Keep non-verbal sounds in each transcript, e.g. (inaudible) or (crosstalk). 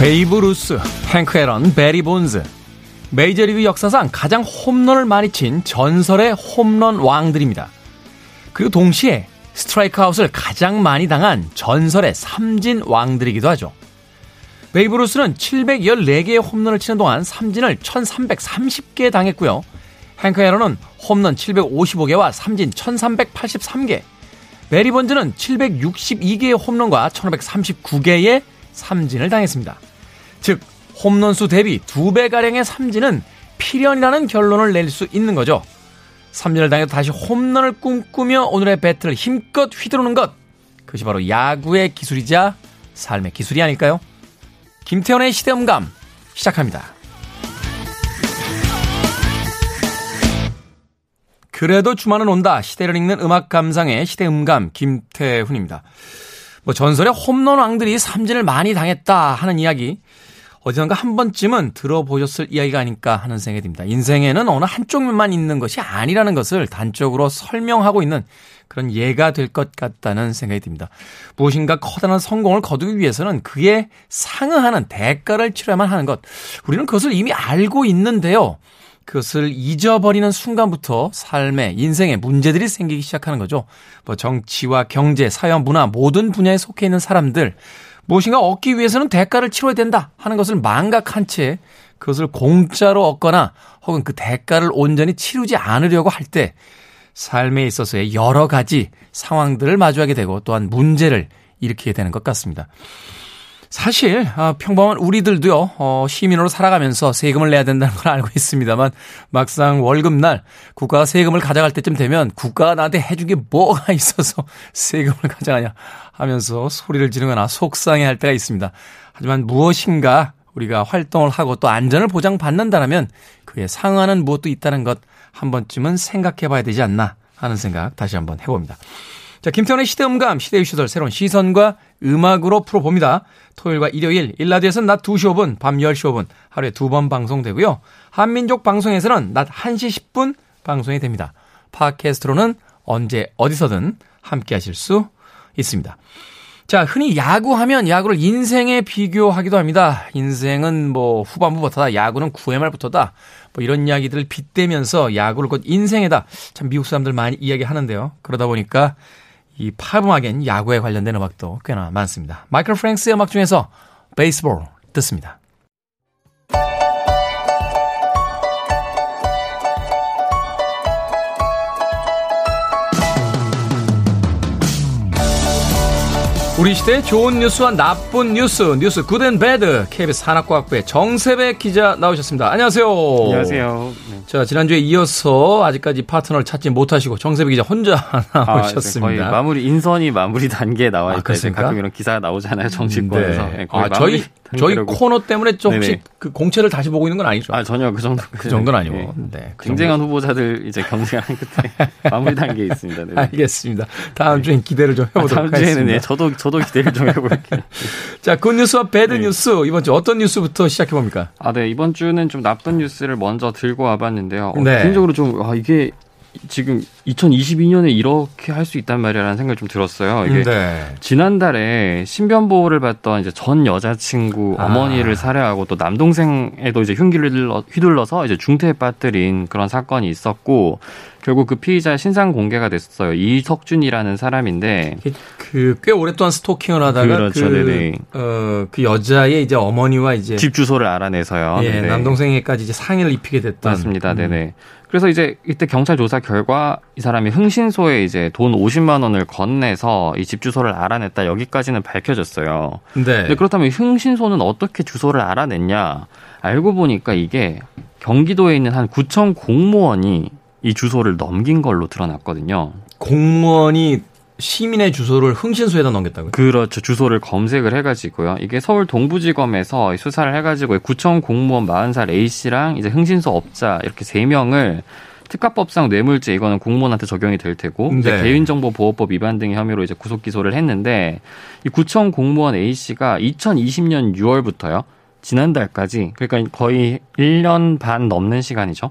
베이브 루스, 행크 에런, 배리 본즈. 메이저리그 역사상 가장 홈런을 많이 친 전설의 홈런 왕들입니다. 그리고 동시에 스트라이크 아웃을 가장 많이 당한 전설의 삼진 왕들이기도 하죠. 베이브 루스는 714개의 홈런을 치는 동안 삼진을 1330개 당했고요. 행크 에런은 홈런 755개와 삼진 1383개. 배리 본즈는 762개의 홈런과 1539개의 삼진을 당했습니다. 즉 홈런수 대비 두 배가량의 삼진은 필연이라는 결론을 낼 수 있는 거죠. 삼진을 당해도 다시 홈런을 꿈꾸며 오늘의 배트를 힘껏 휘두르는 것. 그것이 바로 야구의 기술이자 삶의 기술이 아닐까요? 김태훈의 시대음감 시작합니다. 그래도 주말은 온다. 시대를 읽는 음악 감상의 시대음감 김태훈입니다. 뭐 전설의 홈런 왕들이 삼진을 많이 당했다 하는 이야기 어디선가 한 번쯤은 들어보셨을 이야기가 아닐까 하는 생각이 듭니다. 인생에는 어느 한쪽면만 있는 것이 아니라는 것을 단적으로 설명하고 있는 그런 예가 될 것 같다는 생각이 듭니다. 무엇인가 커다란 성공을 거두기 위해서는 그에 상응하는 대가를 치러야만 하는 것. 우리는 그것을 이미 알고 있는데요. 그것을 잊어버리는 순간부터 삶의 인생에 문제들이 생기기 시작하는 거죠. 뭐 정치와 경제, 사회, 문화 모든 분야에 속해 있는 사람들 무엇인가 얻기 위해서는 대가를 치러야 된다 하는 것을 망각한 채 그것을 공짜로 얻거나 혹은 그 대가를 온전히 치르지 않으려고 할 때 삶에 있어서의 여러 가지 상황들을 마주하게 되고 또한 문제를 일으키게 되는 것 같습니다. 사실 아, 평범한 우리들도요 어, 시민으로 살아가면서 세금을 내야 된다는 걸 알고 있습니다만 막상 월급날 국가가 세금을 가져갈 때쯤 되면 국가가 나한테 해준 게 뭐가 (laughs) 있어서 세금을 가져가냐 하면서 소리를 지르거나 속상해할 때가 있습니다. 하지만 무엇인가 우리가 활동을 하고 또 안전을 보장받는다면 그에 상응하는 무엇도 있다는 것 한 번쯤은 생각해 봐야 되지 않나 하는 생각 다시 한번 해봅니다. 자, 김태훈의 시대음감, 시대의 시설, 새로운 시선과 음악으로 풀어봅니다. 토요일과 일요일, 1라디오에서는 낮 2시 5분, 밤 10시 5분, 하루에 두 번 방송되고요. 한민족 방송에서는 낮 1시 10분 방송이 됩니다. 팟캐스트로는 언제 어디서든 함께 하실 수 있습니다. 자, 흔히 야구하면 야구를 인생에 비교하기도 합니다. 인생은 뭐 후반부부터다, 야구는 9회 말부터다. 뭐 이런 이야기들을 빗대면서 야구를 곧 인생에다. 참 미국 사람들 많이 이야기 하는데요. 그러다 보니까 이 팝음악엔 야구에 관련된 음악도 꽤나 많습니다. 마이클 프랭스의 음악 중에서 베이스볼 듣습니다. 우리 시대의 좋은 뉴스와 나쁜 뉴스, 뉴스 good and bad, KBS 산업과학부의 정세배 기자 나오셨습니다. 안녕하세요. 안녕하세요. 네. 자, 지난주에 이어서 아직까지 파트너를 찾지 못하시고 정세배 기자 혼자 (laughs) 나오셨습니다. 아, 네. 거의 마무리, 인선이 마무리 단계에 나와 있다. 아, 가끔 이런 기사가 나오잖아요. 정치권에서. 네. 네, 아, 저희, 저희 코너 때문에 좀 혹시. 그 공채를 다시 보고 있는 건 아니죠? 아, 전혀 그 정도. 그 정도는 아니고. 네. 네그 쟁쟁한 정도. 후보자들 이제 경쟁하는 끝에 (laughs) 마무리 단계에 있습니다. 네. 알겠습니다. 다음 주엔 기대를 좀 해보도록 아, 다음 주에는 하겠습니다. 네, 저도, 저도 기대를 좀 해볼게요. (laughs) 자, 굿뉴스와 배드뉴스. 이번 주 어떤 뉴스부터 시작해봅니까? 아, 네. 이번 주는 좀 나쁜 뉴스를 먼저 들고 와봤는데요. 어, 개인적으로 좀, 아, 이게 지금 2022년에 이렇게 할 수 있단 말이야라는 생각이 좀 들었어요. 이게 네. 지난달에 신변 보호를 받던 이제 전 여자친구 아. 어머니를 살해하고 또 남동생에도 이제 흉기를 휘둘러서 이제 중태에 빠뜨린 그런 사건이 있었고 결국 그 피의자 신상 공개가 됐어요. 이석준이라는 사람인데 그 꽤 오랫동안 스토킹을 하다가 그렇죠, 그. 어, 그 여자의 이제 어머니와 이제 집 주소를 알아내서요. 예, 남동생에까지 이제 상해를 입히게 됐던 맞습니다. 음. 네네. 그래서 이제 이때 경찰 조사 결과 이 사람이 흥신소에 이제 돈 50만 원을 건네서 이 집 주소를 알아냈다 여기까지는 밝혀졌어요. 네. 근데 그렇다면 흥신소는 어떻게 주소를 알아냈냐? 알고 보니까 이게 경기도에 있는 한 구청 공무원이 이 주소를 넘긴 걸로 드러났거든요. 공무원이 시민의 주소를 흥신소에다 넘겼다고요? 그렇죠. 주소를 검색을 해가지고요. 이게 서울 동부지검에서 수사를 해가지고 구청 공무원 40살 A 씨랑 이제 흥신소 업자 이렇게 세 명을 특가법상 뇌물죄 이거는 공무원한테 적용이 될 테고 네. 개인정보보호법 위반 등의 혐의로 이제 구속 기소를 했는데 이 구청 공무원 A 씨가 2020년 6월부터요 지난달까지 그러니까 거의 1년 반 넘는 시간이죠.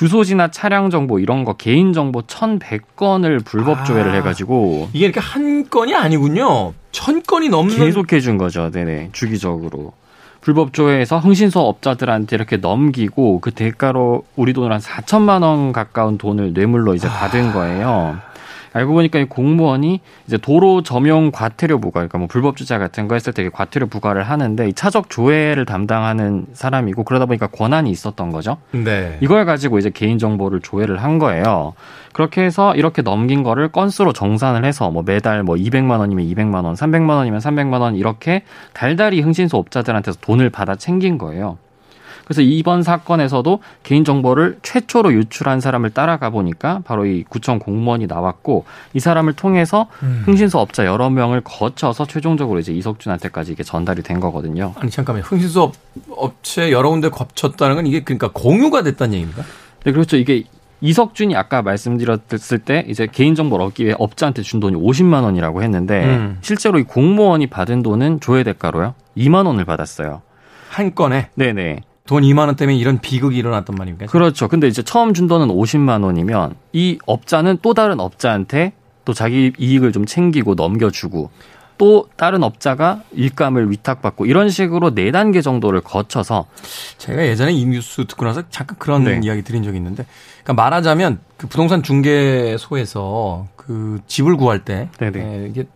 주소지나 차량 정보 이런 거 개인 정보 1,100건을 불법 아, 조회를 해 가지고 이게 이렇게 한 건이 아니군요. 천 건이 넘는 계속 해 준 거죠. 네네 주기적으로. 불법 조회해서 흥신소 업자들한테 이렇게 넘기고 그 대가로 우리 돈으로 한 4천만 원 가까운 돈을 뇌물로 이제 받은 거예요. 알고 보니까 이 공무원이 이제 도로 점용 과태료 부과, 그러니까 뭐 불법 주차 같은 거 했을 때 과태료 부과를 하는데 이 차적 조회를 담당하는 사람이고 그러다 보니까 권한이 있었던 거죠. 네. 이걸 가지고 이제 개인 정보를 조회를 한 거예요. 그렇게 해서 이렇게 넘긴 거를 건수로 정산을 해서 뭐 매달 뭐 200만 원이면 200만 원, 300만 원이면 300만 원 이렇게 달달이 흥신소 업자들한테서 돈을 받아 챙긴 거예요. 그래서 이번 사건에서도 개인정보를 최초로 유출한 사람을 따라가 보니까 바로 이 구청 공무원이 나왔고 이 사람을 통해서 음. 흥신소 업자 여러 명을 거쳐서 최종적으로 이제 이석준한테까지 이게 전달이 된 거거든요. 아니 잠깐만요. 흥신소 업체 여러 군데 거쳤다는 건 이게 그러니까 공유가 됐다는 얘기입니까? 네, 그렇죠. 이게 이석준이 아까 말씀드렸을 때 이제 개인정보를 얻기 위해 업자한테 준 돈이 50만 원이라고 했는데 음. 실제로 이 공무원이 받은 돈은 조회 대가로요 2만 원을 받았어요. 한 건에? 네네. 돈 2만 원 때문에 이런 비극이 일어났단 말입니까? 그렇죠. 근데 이제 처음 준 돈은 50만 원이면 이 업자는 또 다른 업자한테 또 자기 이익을 좀 챙기고 넘겨주고 또 다른 업자가 일감을 위탁받고 이런 식으로 네 단계 정도를 거쳐서 제가 예전에 이 뉴스 듣고 나서 잠깐 그런 네. 이야기 드린 적이 있는데 그러니까 말하자면 그 부동산 중개소에서 그 집을 구할 때 네네. 예, 이게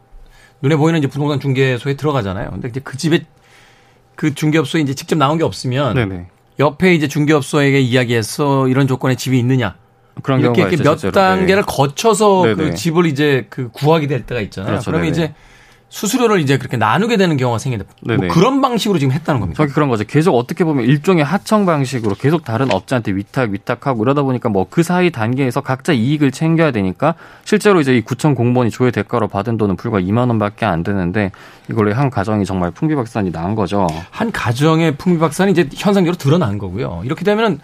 눈에 보이는 이제 부동산 중개소에 들어가잖아요. 근데 이제 그 집에 그 중개업소에 이제 직접 나온 게 없으면 네네. 옆에 이제 중개업소에게 이야기해서 이런 조건의 집이 있느냐. 그런 이렇게, 이렇게 몇 실제로. 단계를 네. 거쳐서 네네. 그 집을 이제 그 구하게 될 때가 있잖아요. 그렇죠. 그러면 네네. 이제 수수료를 이제 그렇게 나누게 되는 경우가 생긴다. 뭐 그런 방식으로 지금 했다는 겁니다. 저기 그런 거죠. 계속 어떻게 보면 일종의 하청 방식으로 계속 다른 업자한테 위탁 위탁하고 이러다 보니까 뭐 그 사이 단계에서 각자 이익을 챙겨야 되니까 실제로 이제 이 구청 공무원이 조회 대가로 받은 돈은 불과 2만 원밖에 안 되는데 이걸로 한 가정이 정말 풍비박산이 난 거죠. 한 가정의 풍비박산이 이제 현상적으로 드러난 거고요. 이렇게 되면은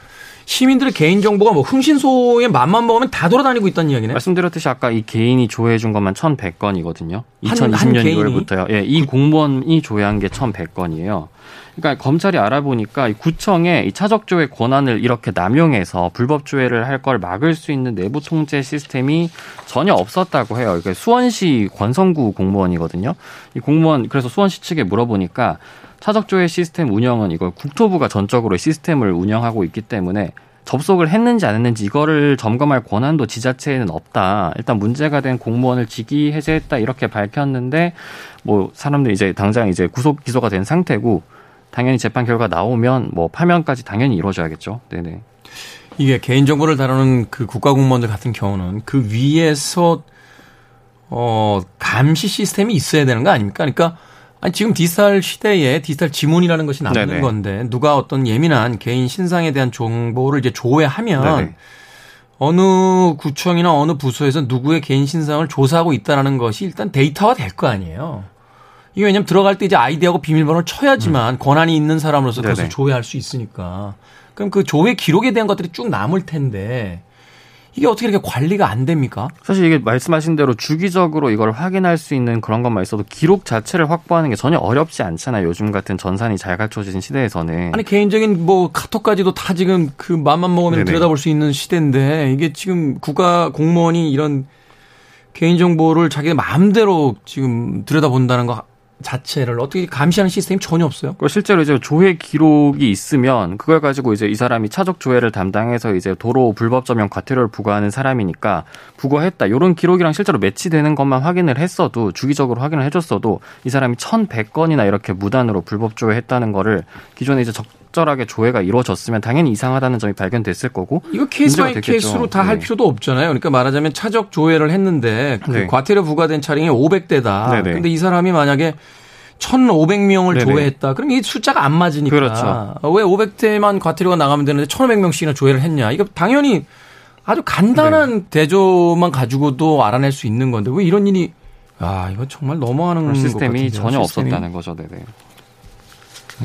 시민들의 개인 정보가 뭐 흥신소에 맘만 먹으면 다 돌아다니고 있다는 이야기네. 말씀드렸듯이 아까 이 개인이 조회해 준 것만 1,100건이거든요. 2020년 6월부터요. 예, 이 공무원이 조회한 게 1,100건이에요. 그러니까 검찰이 알아보니까 이 구청에 이 차적 조회 권한을 이렇게 남용해서 불법 조회를 할 걸 막을 수 있는 내부 통제 시스템이 전혀 없었다고 해요. 이게 수원시 권성구 공무원이거든요. 이 공무원 그래서 수원시 측에 물어보니까 차적조회 시스템 운영은 이걸 국토부가 전적으로 시스템을 운영하고 있기 때문에 접속을 했는지 안 했는지 이거를 점검할 권한도 지자체에는 없다. 일단 문제가 된 공무원을 직위 해제했다 이렇게 밝혔는데 뭐 사람들이 이제 당장 이제 구속 기소가 된 상태고 당연히 재판 결과 나오면 뭐 파면까지 당연히 이루어져야겠죠. 네네. 이게 개인정보를 다루는 그 국가공무원들 같은 경우는 그 위에서 어 감시 시스템이 있어야 되는 거 아닙니까? 그러니까 아니 지금 디지털 시대에 디지털 지문이라는 것이 남는 네네. 건데 누가 어떤 예민한 개인 신상에 대한 정보를 이제 조회하면 네네. 어느 구청이나 어느 부서에서 누구의 개인 신상을 조사하고 있다라는 것이 일단 데이터화 될 거 아니에요. 이게 왜냐면 들어갈 때 이제 아이디하고 비밀번호를 쳐야지만 음. 권한이 있는 사람으로서. 그것을 조회할 수 있으니까. 그럼 그 조회 기록에 대한 것들이 쭉 남을 텐데 이게 어떻게 이렇게 관리가 안 됩니까? 사실 이게 말씀하신 대로 주기적으로 이걸 확인할 수 있는 그런 것만 있어도 기록 자체를 확보하는 게 전혀 어렵지 않잖아요. 요즘 같은 전산이 잘 갖춰진 시대에서는. 아니 개인적인 뭐 카톡까지도 다 지금 그 맘만 먹으면 네네. 들여다볼 수 있는 시대인데 이게 지금 국가 공무원이 이런 개인 정보를 자기 마음대로 지금 들여다본다는 거 자체를 어떻게 감시하는 시스템이 전혀 없어요. 실제로 이제 조회 기록이 있으면 그걸 가지고 이제 이 사람이 차적 조회를 담당해서 이제 도로 불법 점용 과태료를 부과하는 사람이니까 부과했다. 이런 기록이랑 실제로 매치되는 것만 확인을 했어도 주기적으로 확인을 해줬어도 이 사람이 1,100건이나 이렇게 무단으로 불법 조회했다는 거를 기존에 이제 적 절하게 조회가 이루어졌으면 당연히 이상하다는 점이 발견됐을 거고 이거 case by case로 다할 네. 필요도 없잖아요. 그러니까 말하자면 차적 조회를 했는데 그 네. 과태료 부과된 차량이 500대다. 네네. 근데 이 사람이 만약에 1,500명을 네네. 조회했다. 그럼 이 숫자가 안 맞으니까. 그렇죠. 왜 500대만 과태료가 나가면 되는데 1,500명씩이나 조회를 했냐. 이거 당연히 아주 간단한 네. 대조만 가지고도 알아낼 수 있는 건데 왜 이런 일이 아, 이거 정말 너무하는 시스템이 전혀 시스템이. 없었다는 거죠. 네네.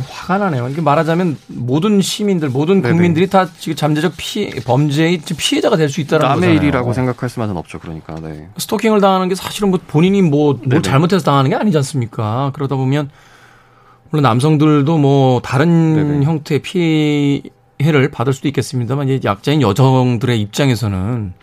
화가 나네요. 이게 말하자면 모든 시민들, 모든 국민들이 네네. 다 지금 잠재적 피해, 범죄의 피해자가 될 수 있다는 남의 거잖아요. 일이라고 생각할 수만은 없죠. 그러니까. 네. 스토킹을 당하는 게 사실은 뭐 본인이 뭐, 뭐 잘못해서 당하는 게 아니지 않습니까? 그러다 보면 물론 남성들도 뭐 다른 네네. 형태의 피해를 받을 수도 있겠습니다만 이제 약자인 여성들의 입장에서는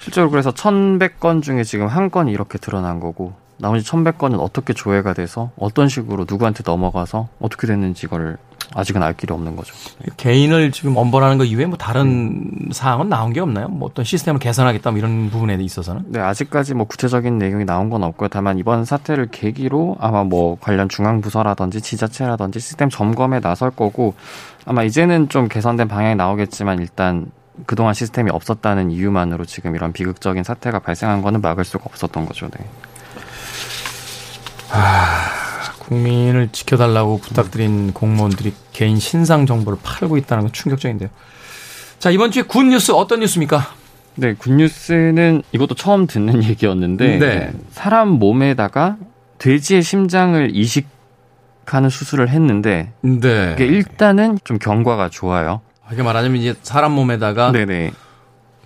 실제로 그래서 1,100건 중에 지금 한 건이 이렇게 드러난 거고 나머지 1100건은 어떻게 조회가 돼서 어떤 식으로 누구한테 넘어가서 어떻게 됐는지 이걸 아직은 알 길이 없는 거죠. 개인을 지금 엄벌하는 거 이외에 뭐 다른 음. 사항은 나온 게 없나요? 뭐 어떤 시스템을 개선하겠다 뭐 이런 부분에 있어서는? 네, 아직까지 뭐 구체적인 내용이 나온 건 없고요. 다만 이번 사태를 계기로 아마 뭐 관련 중앙 부서라든지 지자체라든지 시스템 점검에 나설 거고 아마 이제는 좀 개선된 방향이 나오겠지만 일단 그동안 시스템이 없었다는 이유만으로 지금 이런 비극적인 사태가 발생한 거는 막을 수가 없었던 거죠. 네. 아... 국민을 지켜달라고 부탁드린 공무원들이 개인 신상 정보를 팔고 있다는 건 충격적인데요. 자, 이번 주에 good news 어떤 뉴스입니까? 네, good news는 이것도 처음 듣는 (laughs) 얘기였는데 네. 사람 몸에다가 돼지의 심장을 이식하는 수술을 했는데 네. 이게 일단은 좀 경과가 좋아요. 이게 말하자면 이제 사람 몸에다가 네네.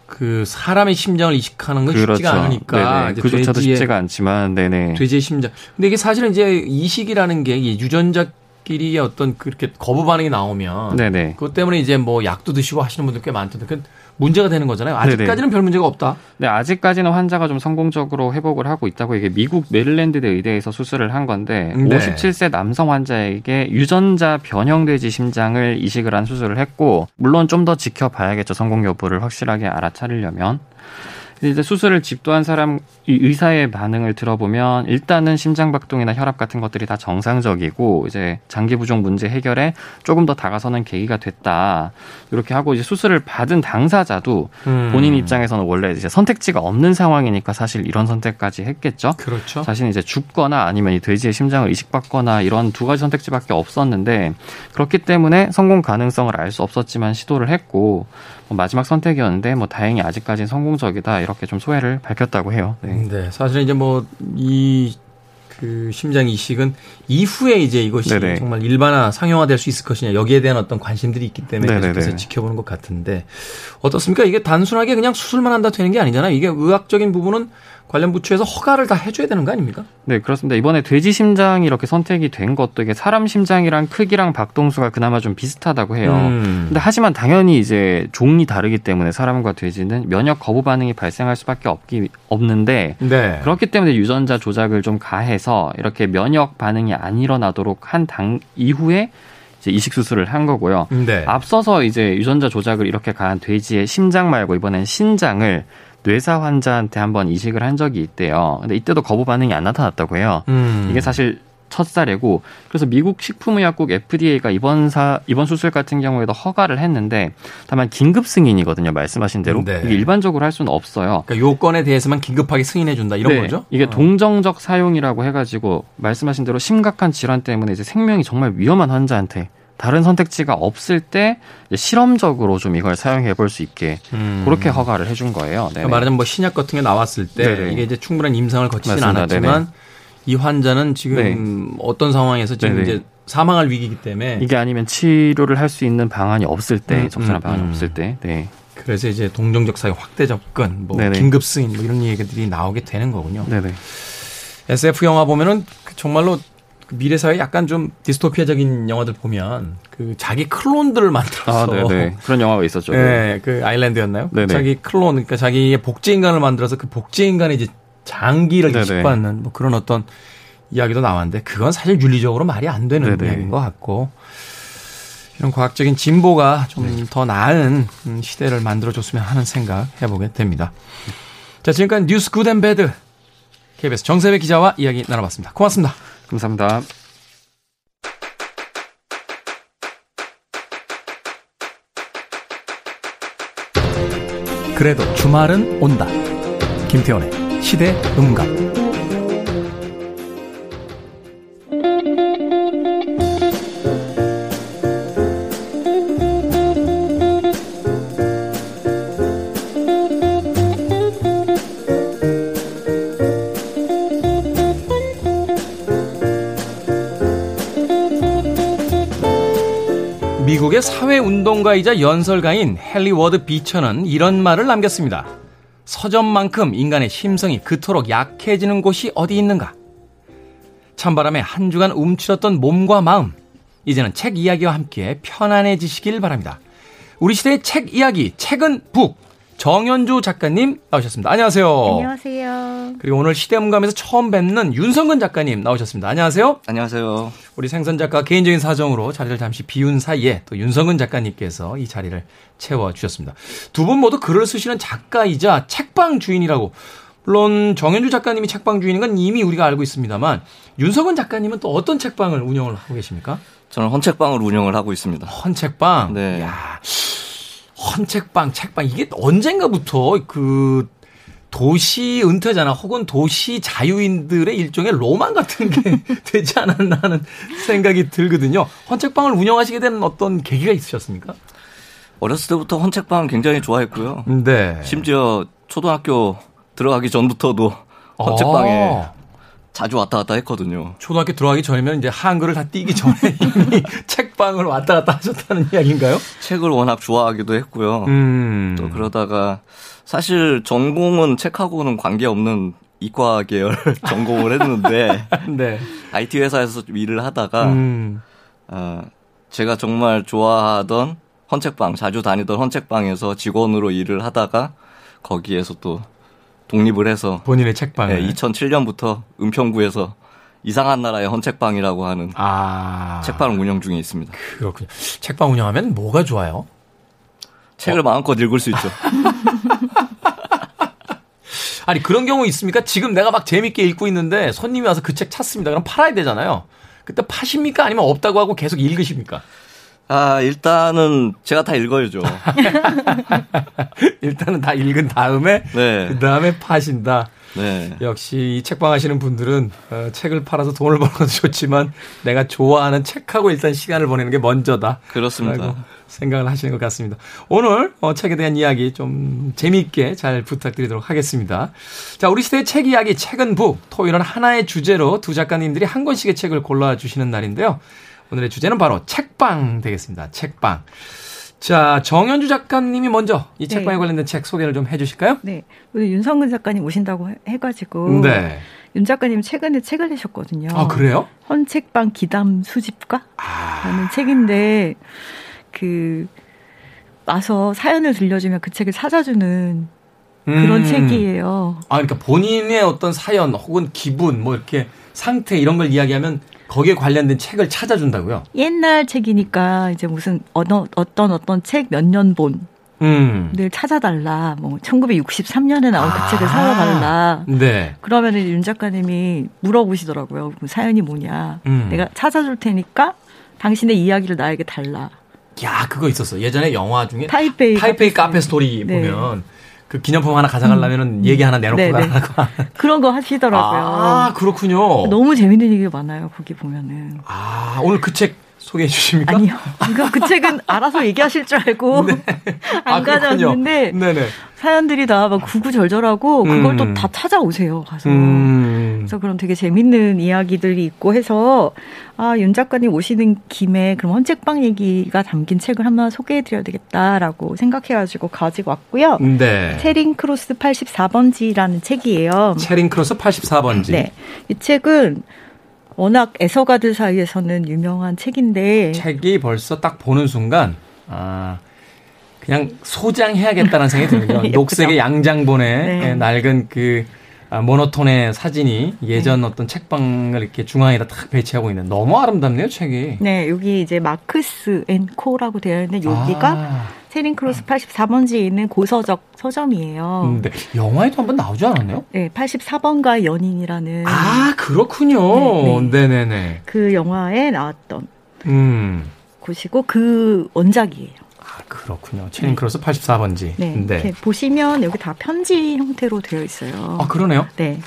그 사람의 심장을 이식하는 건 그렇죠. 쉽지가 않으니까 그조차도 쉽지가 않지만 네네. 돼지의 심장. 근데 이게 사실은 이제 이식이라는 게 유전자 끼리의 어떤 그렇게 거부 반응이 나오면 네네. 그것 때문에 이제 뭐 약도 드시고 하시는 분들 꽤 많던데 그 문제가 되는 거잖아요. 아직까지는 네네. 별 문제가 없다. 네, 아직까지는 환자가 좀 성공적으로 회복을 하고 있다고 이게 미국 메릴랜드대 의대에서 수술을 한 건데 네. 57세 남성 환자에게 유전자 변형돼지 심장을 이식을 한 수술을 했고 물론 좀 더 지켜봐야겠죠. 성공 여부를 확실하게 알아차리려면. 이제 수술을 집도한 사람 의사의 반응을 들어보면 일단은 심장 박동이나 혈압 같은 것들이 다 정상적이고 이제 장기 부종 문제 해결에 조금 더 다가서는 계기가 됐다 이렇게 하고 이제 수술을 받은 당사자도 음. 본인 입장에서는 원래 이제 선택지가 없는 상황이니까 사실 이런 선택까지 했겠죠. 그렇죠. 자신이 이제 죽거나 아니면 이 돼지의 심장을 이식받거나 이런 두 가지 선택지밖에 없었는데 그렇기 때문에 성공 가능성을 알 수 없었지만 시도를 했고 뭐 마지막 선택이었는데 뭐 다행히 아직까지는 성공적이다 이렇게 좀 소회를 밝혔다고 해요. 네, 네 사실은 이제 뭐이 그 심장 이식은 이후에 이제 이것이 네네. 정말 일반화 상용화될 수 있을 것이냐 여기에 대한 어떤 관심들이 있기 때문에 계속해서 지켜보는 것 같은데 어떻습니까? 이게 단순하게 그냥 수술만 한다 되는 게 아니잖아요. 이게 의학적인 부분은 관련 부처에서 허가를 다 해줘야 되는 거 아닙니까? 네, 그렇습니다. 이번에 돼지 심장이 이렇게 선택이 된 것도 이게 사람 심장이랑 크기랑 박동수가 그나마 좀 비슷하다고 해요. 음. 근데 하지만 당연히 이제 종이 다르기 때문에 사람과 돼지는 면역 거부 반응이 발생할 수밖에 없기 없는데 네. 그렇기 때문에 유전자 조작을 좀 가해서 이렇게 면역 반응이 안 일어나도록 한 당 이후에 이제 이식 수술을 한 거고요. 네. 앞서서 이제 유전자 조작을 이렇게 가한 돼지의 심장 말고 이번엔 신장을 뇌사 환자한테 한번 이식을 한 적이 있대요. 근데 이때도 거부 반응이 안 나타났다고 해요. 음. 이게 사실 첫 사례고 그래서 미국 식품의약국 FDA가 이번 사 이번 수술 같은 경우에도 허가를 했는데 다만 긴급 승인이거든요. 말씀하신 대로 네. 이게 일반적으로 할 수는 없어요. 그러니까 요건에 대해서만 긴급하게 승인해 준다 이런 네. 거죠? 이게 어. 동정적 사용이라고 해가지고 말씀하신 대로 심각한 질환 때문에 이제 생명이 정말 위험한 환자한테 다른 선택지가 없을 때 실험적으로 좀 이걸 사용해 볼 수 있게 음. 그렇게 허가를 해준 거예요. 그러니까 말하자면 뭐 신약 같은 게 나왔을 때 네네. 이게 이제 충분한 임상을 거치진 맞습니다. 않았지만 네네. 이 환자는 지금 네. 어떤 상황에서 지금 네네. 이제 사망할 위기이기 때문에 이게 아니면 치료를 할 수 있는 방안이 없을 때 음, 적절한 음, 방안이 음. 없을 때 네. 그래서 이제 동정적 사용 확대 접근, 뭐 긴급 승인 뭐 이런 얘기들이 나오게 되는 거군요. 네네. SF 영화 보면은 정말로 그 미래 사회 약간 좀 디스토피아적인 영화들 보면 그 자기 클론들을 만들어서 아, 네네. 그런 영화가 있었죠. 네, 그 아일랜드였나요? 네네. 자기 클론 그러니까 자기의 복제 인간을 만들어서 그 복제 인간의 이제 장기를 이식받는 뭐 그런 어떤 이야기도 나왔는데 그건 사실 윤리적으로 말이 안 되는 네네. 이야기인 것 같고 이런 과학적인 진보가 좀더 네. 나은 음, 시대를 만들어줬으면 하는 생각 해보게 됩니다. 자, 지금까지 뉴스 good and bad KBS 정세배 기자와 이야기 나눠봤습니다. 고맙습니다. 감사합니다. 그래도 주말은 온다. 김태원의 시대 음감. 미국의 사회운동가이자 연설가인 헨리 워드 비처는 이런 말을 남겼습니다. 서점만큼 인간의 심성이 그토록 약해지는 곳이 어디 있는가? 찬바람에 한 주간 움츠렸던 몸과 마음, 이제는 책 이야기와 함께 편안해지시길 바랍니다. 우리 시대의 책 이야기, 책은 book. 정현주 작가님 나오셨습니다. 안녕하세요. 안녕하세요. 그리고 오늘 시대음감에서 처음 뵙는 윤성근 작가님 나오셨습니다. 안녕하세요. 안녕하세요. 우리 생선 작가 개인적인 사정으로 자리를 잠시 비운 사이에 또 윤성근 작가님께서 이 자리를 채워 주셨습니다. 두 분 모두 글을 쓰시는 작가이자 책방 주인이라고 물론 정현주 작가님이 책방 주인인 건 이미 우리가 알고 있습니다만 윤석은 작가님은 또 어떤 책방을 운영을 하고 계십니까? 저는 헌책방을 운영을 하고 있습니다. 헌책방. 네. 야, 헌책방, 책방 이게 언젠가부터 그 도시 은퇴자나 혹은 도시 자유인들의 일종의 로망 같은 게 (laughs) 되지 않았나 하는 생각이 들거든요. 헌책방을 운영하시게 된 어떤 계기가 있으셨습니까? 어렸을 때부터 헌책방 굉장히 좋아했고요. 네. 심지어 초등학교 들어가기 전부터도 헌책방에 아. 자주 왔다 갔다 했거든요. 초등학교 들어가기 전이면 이제 한글을 다 띄기 전에 (laughs) 이미 책방을 왔다 갔다 하셨다는 이야기인가요? 책을 워낙 좋아하기도 했고요. 음. 또 그러다가 사실 전공은 책하고는 관계없는 이과 계열 (laughs) 전공을 했는데 (laughs) 네. IT 회사에서 일을 하다가 음. 어, 제가 정말 좋아하던 헌책방 자주 다니던 헌책방에서 직원으로 일을 하다가 거기에서 또 독립을 해서 본인의 책방을 네, 2007년부터 은평구에서 이상한 나라의 헌책방이라고 하는 아. 책방 운영 중에 있습니다. 그렇군요. 책방 운영하면 뭐가 좋아요? 책을 어? 마음껏 읽을 수 있죠. (laughs) 아니 그런 경우 있습니까? 지금 내가 막 재밌게 읽고 있는데 손님이 와서 그 책 찾습니다. 그럼 팔아야 되잖아요. 그때 파십니까? 아니면 없다고 하고 계속 읽으십니까? 아, 일단은 제가 다 읽어야죠. (laughs) 일단은 다 읽은 다음에 네. 그 다음에 파신다. 네. 역시 이 책방 하시는 분들은 어, 책을 팔아서 돈을 벌어도 좋지만 내가 좋아하는 책하고 일단 시간을 보내는 게 먼저다. 그렇습니다. 생각을 하시는 것 같습니다. 오늘 어, 책에 대한 이야기 좀 재미있게 잘 부탁드리도록 하겠습니다. 자, 우리 시대의 책 이야기 책은 북 토요일은 하나의 주제로 두 작가님들이 한 권씩의 책을 골라 주시는 날인데요. 오늘의 주제는 바로 책방 되겠습니다. 책방. 자, 정현주 작가님이 먼저 이 네. 책방에 관련된 책 소개를 좀 해주실까요? 네. 우리 윤성근 작가님 오신다고 해가지고. 네. 윤 작가님 최근에 책을 내셨거든요. 아, 그래요? 헌책방 기담 수집가? 아. 라는 책인데, 그, 와서 사연을 들려주면 그 책을 찾아주는 그런 음. 책이에요. 아, 그러니까 본인의 어떤 사연 혹은 기분, 뭐 이렇게 상태 이런 걸 이야기하면 거기에 관련된 책을 찾아준다고요? 옛날 책이니까 이제 무슨 어떤 어떤 어떤 책 몇 년 본. 음. 늘 찾아달라. 뭐 1963년에 나온 그 아. 책을 사와달라. 네. 그러면 윤 작가님이 물어보시더라고요. 그 사연이 뭐냐. 음. 내가 찾아줄 테니까 당신의 이야기를 나에게 달라. 야, 그거 있었어. 예전에 영화 중에 타이페이, 타이페이 카페 스토리 네. 보면 그 기념품 하나 가져가려면은 음. 얘기 하나 내놓고 네네. 가라고 (laughs) 그런 거 하시더라고요. 아 그렇군요. 너무 재밌는 얘기가 많아요 거기 보면은. 아 오늘 그 책 소개해 주십니까? 아니요. 그, 그 책은 알아서 얘기하실 줄 알고 (laughs) 네. 안 아, 가져왔는데 네네. 사연들이 다 막 구구절절하고 그걸 음. 또다 찾아오세요 가서. 음. 그래서 그런 되게 재밌는 이야기들이 있고 해서 아 윤 작가님 오시는 김에 그럼 헌책방 얘기가 담긴 책을 한번 소개해드려야 되겠다라고 생각해가지고 가지고 왔고요. 네. 채링 크로스 84번지라는 책이에요. 채링 크로스 84번지. 네. 이 책은 워낙 애서가들 사이에서는 유명한 책인데 책이 벌써 딱 보는 순간 아 그냥 소장해야겠다는 생각이 들거든요. (laughs) 녹색의 양장본에 네. 낡은 그 아, 모노톤의 사진이 예전 네. 어떤 책방을 이렇게 중앙에다 탁 배치하고 있는 너무 아름답네요 책이. 네 여기 이제 마크스 앤 코라고 되어 있는 여기가 아. 채링 크로스 84번지에 있는 고서적 서점이에요. 음, 네. 영화에도 한번 나오지 않았나요? 네, 84번가의 연인이라는. 아, 그렇군요. 네, 네. 네네네. 그 영화에 나왔던 음. 곳이고 그 원작이에요. 그렇군요. 채링 크로스 84번지. 네. 네. 보시면 여기 다 편지 형태로 되어 있어요. 아, 그러네요? 네.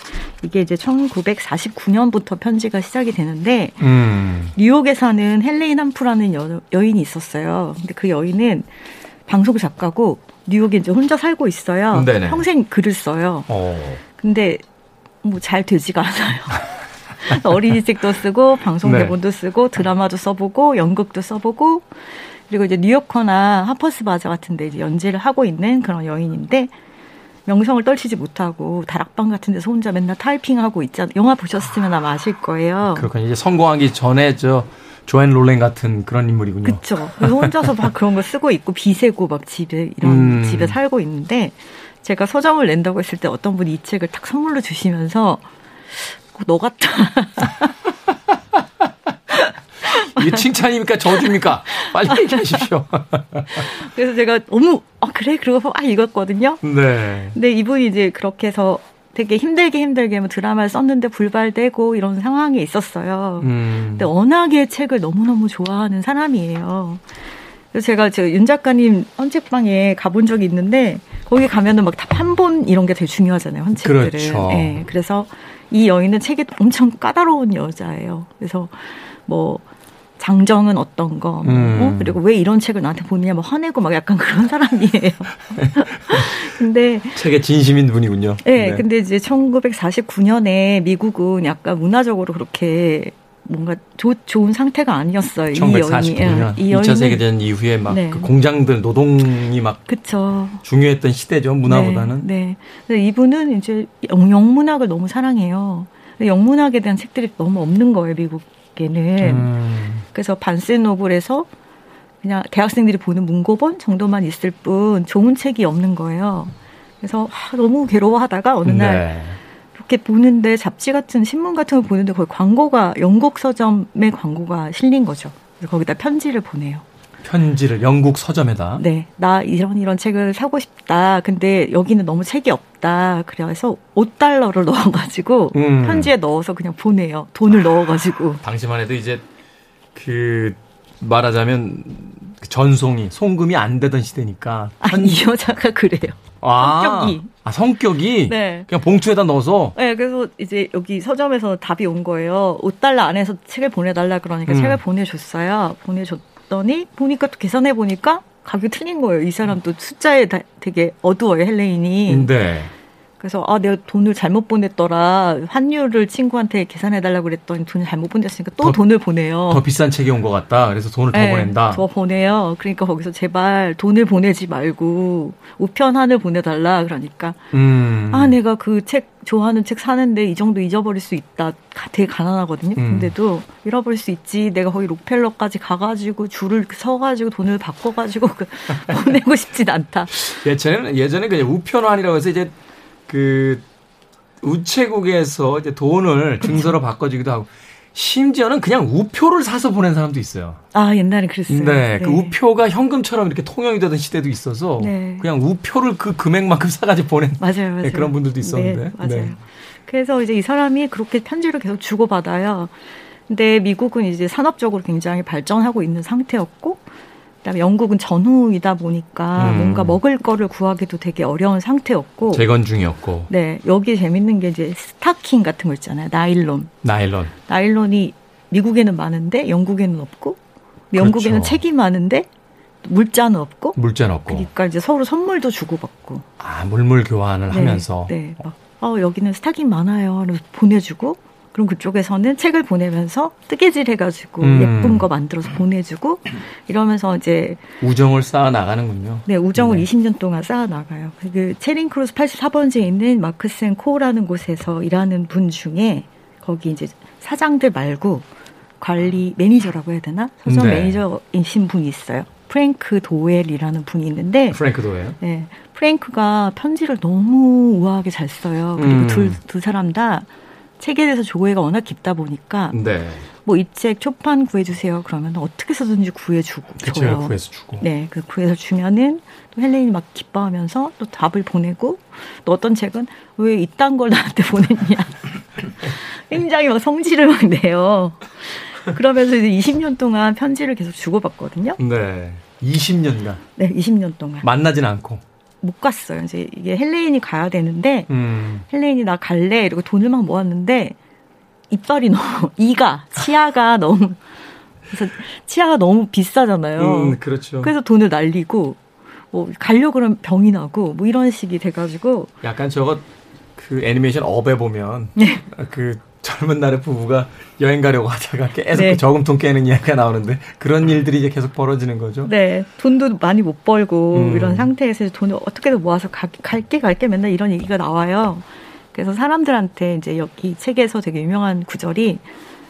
이게 이제 1949년부터 편지가 시작이 되는데, 음. 뉴욕에 사는 헬레인 한프라는 여, 여인이 있었어요. 근데 그 여인은 방송 작가고 뉴욕에 이제 혼자 살고 있어요. 네네. 평생 글을 써요. 어. 근데 뭐 잘 되지가 않아요. (laughs) 어린이 책도 쓰고 방송 대본도 네. 쓰고 드라마도 써보고 연극도 써보고 그리고 이제 뉴요커나 하퍼스 바자 같은데 이제 연재를 하고 있는 그런 여인인데 명성을 떨치지 못하고 다락방 같은 데서 혼자 맨날 타이핑하고 있잖아요. 영화 보셨으면 아마 아실 거예요. 그렇군요. 이제 성공하기 전에 저 조앤 롤랭 같은 그런 인물이군요. 그렇죠. 혼자서 막 그런 거 쓰고 있고 비세고 막 집에 이런 음. 집에 살고 있는데 제가 서점을 낸다고 했을 때 어떤 분이 이 책을 딱 선물로 주시면서 너 같다. (laughs) 이게 칭찬입니까 저주입니까? 빨리 (laughs) 얘기하십시오. 그래서 제가 너무 아 그래 그러고 아 읽었거든요. 네. 근데 이분이 이제 그렇게 해서 되게 힘들게 힘들게 뭐 드라마를 썼는데 불발되고 이런 상황이 있었어요. 음. 근데 워낙에 책을 너무너무 좋아하는 사람이에요. 그래서 제가 저윤 작가님 헌책방에 가본 적이 있는데 거기 가면은 막 다 판본 이런 게 되게 중요하잖아요. 헌책들은. 그렇죠. 네, 그래서 이 여인은 책이 엄청 까다로운 여자예요. 그래서 뭐 장정은 어떤 거, 뭐, 음. 어? 그리고 왜 이런 책을 나한테 보느냐, 뭐 화내고 막 약간 그런 사람이에요. (laughs) 근데 책에 진심인 분이군요. 네, 네, 근데 이제 1949년에 미국은 약간 문화적으로 그렇게 뭔가 조, 좋은 상태가 아니었어요. 1949년 이, 이 2차 세계대전 이후에 막 네. 그 공장들 노동이 막 그쵸. 중요했던 시대죠 문화보다는. 네. 네. 이분은 이제 영문학을 너무 사랑해요. 영문학에 대한 책들이 너무 없는 거예요 미국. 에는 음. 그래서 반센노블에서 그냥 대학생들이 보는 문고본 정도만 있을 뿐 좋은 책이 없는 거예요. 그래서 아, 너무 괴로워하다가 어느 날 네. 이렇게 보는데 잡지 같은 신문 같은 걸 보는데 거기 광고가 영국 서점의 광고가 실린 거죠. 그래서 거기다 편지를 보내요. 편지를 영국 서점에다. 네, 나 이런 이런 책을 사고 싶다. 근데 여기는 너무 책이 없다. 그래서 5달러를 (laughs) 넣어가지고 음. 편지에 넣어서 그냥 보내요. 돈을 넣어가지고. 당시만 해도 이제 그 말하자면 그 전송이 송금이 안 되던 시대니까. 편... 아이 여자가 그래요. 아, 성격이. 아, 성격이? 네. 그냥 봉투에다 넣어서? 네, 그래서 이제 여기 서점에서 답이 온 거예요. 5달러 안에서 책을 보내달라 그러니까 음. 책을 보내줬어요. 보내줬 봤더니 보니까 또 계산해 보니까 가격이 틀린 거예요. 이 사람 또 숫자에 되게 어두워요, 헬레인이. 네. 그래서 아 내가 돈을 잘못 보냈더라 환율을 친구한테 계산해 달라고 그랬더니 돈을 잘못 보냈으니까 또 더, 돈을 보내요. 더 비싼 책이 온 것 같다. 그래서 돈을 네, 더 보낸다. 더 보내요. 그러니까 거기서 제발 돈을 보내지 말고 우편한을 보내달라 그러니까 음. 아 내가 그 책 좋아하는 책 사는데 이 정도 잊어버릴 수 있다. 되게 가난하거든요. 음. 근데도 잃어버릴 수 있지. 내가 거기 록펠러까지 가가지고 줄을 서가지고 돈을 바꿔가지고 그 (laughs) 보내고 싶진 않다. 예전에는 예전에 그냥 우편환이라고 해서 이제 그 우체국에서 이제 돈을 증서로 바꿔주기도 하고 심지어는 그냥 우표를 사서 보낸 사람도 있어요. 아 옛날에 그랬어요. 네, 그 네. 그 우표가 현금처럼 이렇게 통용이 되던 시대도 있어서 네. 그냥 우표를 그 금액만큼 사가지고 보낸 맞아요, 네, 맞아요. 네, 그런 분들도 있었는데. 네, 맞아요. 네. 그래서 이제 이 사람이 그렇게 편지를 계속 주고 받아요. 근데 미국은 이제 산업적으로 굉장히 발전하고 있는 상태였고 그다음에 영국은 전후이다 보니까 음. 뭔가 먹을 거를 구하기도 되게 어려운 상태였고. 재건 중이었고. 네 여기 재밌는 게 이제 스타킹 같은 거 있잖아요. 나일론. 나일론. 나일론이 미국에는 많은데 영국에는 없고 영국에는 그렇죠. 책이 많은데 물자는 없고. 물자는 없고. 그러니까 이제 서로 선물도 주고받고. 아 물물 교환을 네, 하면서. 네 막, 어 여기는 스타킹 많아요 보내주고 그럼 그쪽에서는 책을 보내면서 뜨개질 해가지고 음. 예쁜 거 만들어서 보내주고 이러면서 이제 우정을 쌓아 나가는군요. 네, 우정을 네. 20년 동안 쌓아 나가요. 그 채링 크로스 84번지에 있는 마크스 앤 코라는 곳에서 일하는 분 중에 거기 이제 사장들 말고 관리 매니저라고 해야 되나? 서점 네. 매니저이신 분이 있어요. 프랭크 도엘이라는 분이 있는데 프랭크 도엘. 네. 프랭크가 편지를 너무 우아하게 잘 써요. 그리고 음. 둘, 두 사람 다 책에 대해서 조회가 워낙 깊다 보니까 네. 뭐이 책 초판 구해주세요. 그러면 어떻게 해서든지 구해주고 그 줘요. 구해서 주고. 네, 그 구해서 주면은 또 헬렌이 막 기뻐하면서 또 답을 보내고 또 어떤 책은 왜 이딴 걸 나한테 (laughs) 보냈냐. 굉장히 막 성질을 막 내요. 그러면서 이제 20년 동안 편지를 계속 주고받거든요. 네. 20년간. 네, 20년 동안. 만나진 않고. 못 갔어요. 이제 이게 헬레인이 가야 되는데 음. 헬레인이 나 갈래 이러고 돈을 막 모았는데 이빨이 너무 (laughs) 이가 치아가 너무 그래서 치아가 너무 비싸잖아요. 음, 그렇죠. 그래서 돈을 날리고 뭐 가려 그러면 병이 나고 뭐 이런 식이 돼가지고 약간 저거 그 애니메이션 Up에 보면 네. 그 젊은 날의 부부가 여행 가려고 하다가 계속 네. 그 저금통 깨는 이야기가 나오는데 그런 일들이 이제 계속 벌어지는 거죠. 네. 돈도 많이 못 벌고 음. 이런 상태에서 돈을 어떻게든 모아서 가, 갈게 갈게 맨날 이런 얘기가 나와요. 그래서 사람들한테 이제 여기 책에서 되게 유명한 구절이